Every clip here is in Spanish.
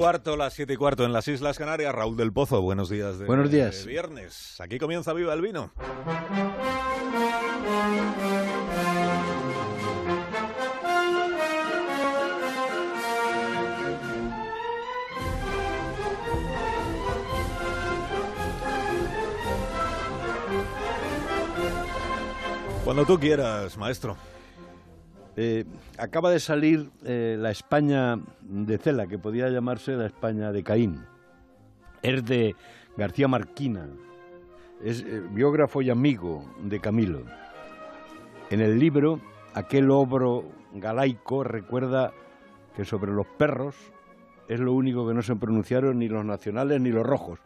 Cuarto, las siete y cuarto en las Islas Canarias. Raúl del Pozo, buenos días. De, buenos días. De viernes. Aquí comienza Viva el Vino. Cuando tú quieras, maestro. Eh, acaba de salir eh, la España de Cela, que podía llamarse la España de Caín. Es de García Marquina, es eh, biógrafo y amigo de Camilo. En el libro, aquel obro galaico recuerda que sobre los perros es lo único que no se pronunciaron ni los nacionales ni los rojos.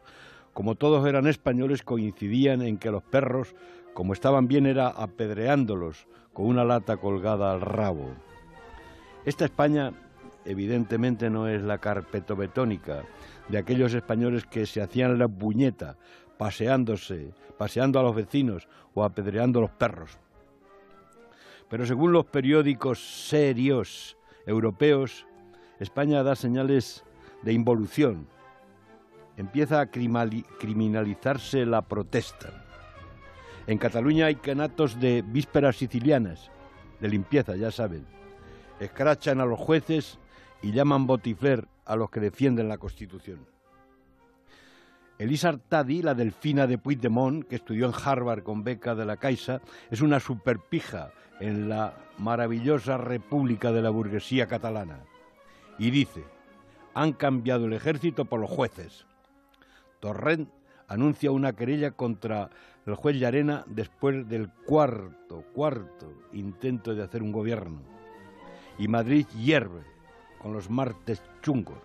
Como todos eran españoles, coincidían en que los perros, como estaban bien, era apedreándolos con una lata colgada al rabo. Esta España evidentemente no es la carpetobetónica de aquellos españoles que se hacían la puñeta paseándose, paseando a los vecinos o apedreando a los perros. Pero según los periódicos serios europeos, España da señales de involución. Empieza a criminalizarse la protesta. En Cataluña hay canatos de vísperas sicilianas, de limpieza, ya saben. Escrachan a los jueces y llaman botifler a los que defienden la Constitución. Elisa Artadi, la delfina de Puigdemont, que estudió en Harvard con beca de la Caixa, es una superpija en la maravillosa república de la burguesía catalana. Y dice, han cambiado el ejército por los jueces. Torrent anuncia una querella contra el juez Llarena después del cuarto, cuarto intento de hacer un gobierno. Y Madrid hierve con los martes chungos.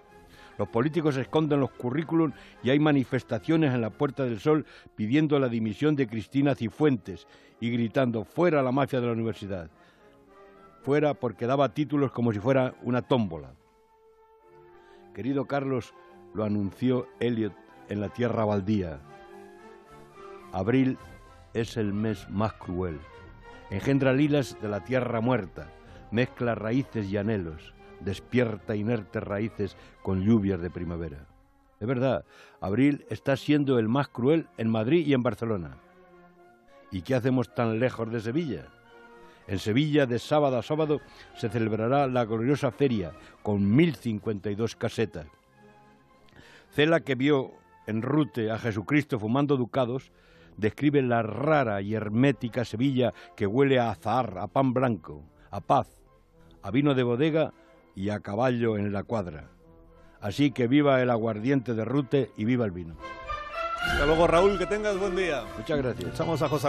Los políticos esconden los currículums y hay manifestaciones en la Puerta del Sol pidiendo la dimisión de Cristina Cifuentes y gritando fuera la mafia de la universidad. Fuera porque daba títulos como si fuera una tómbola. Querido Carlos, lo anunció Elliot en la tierra baldía. Abril es el mes más cruel. Engendra lilas de la tierra muerta, mezcla raíces y anhelos, despierta inertes raíces con lluvias de primavera. Es verdad, abril está siendo el más cruel en Madrid y en Barcelona. ¿Y qué hacemos tan lejos de Sevilla? En Sevilla, de sábado a sábado, se celebrará la gloriosa feria con 1052 casetas. Cela, que vio en rute a Jesucristo fumando ducados, describe la rara y hermética Sevilla que huele a azahar, a pan blanco, a paz, a vino de bodega y a caballo en la cuadra. Así que viva el aguardiente de rute y viva el vino. Hasta luego, Raúl, que tengas buen día. Muchas gracias. Echamos a José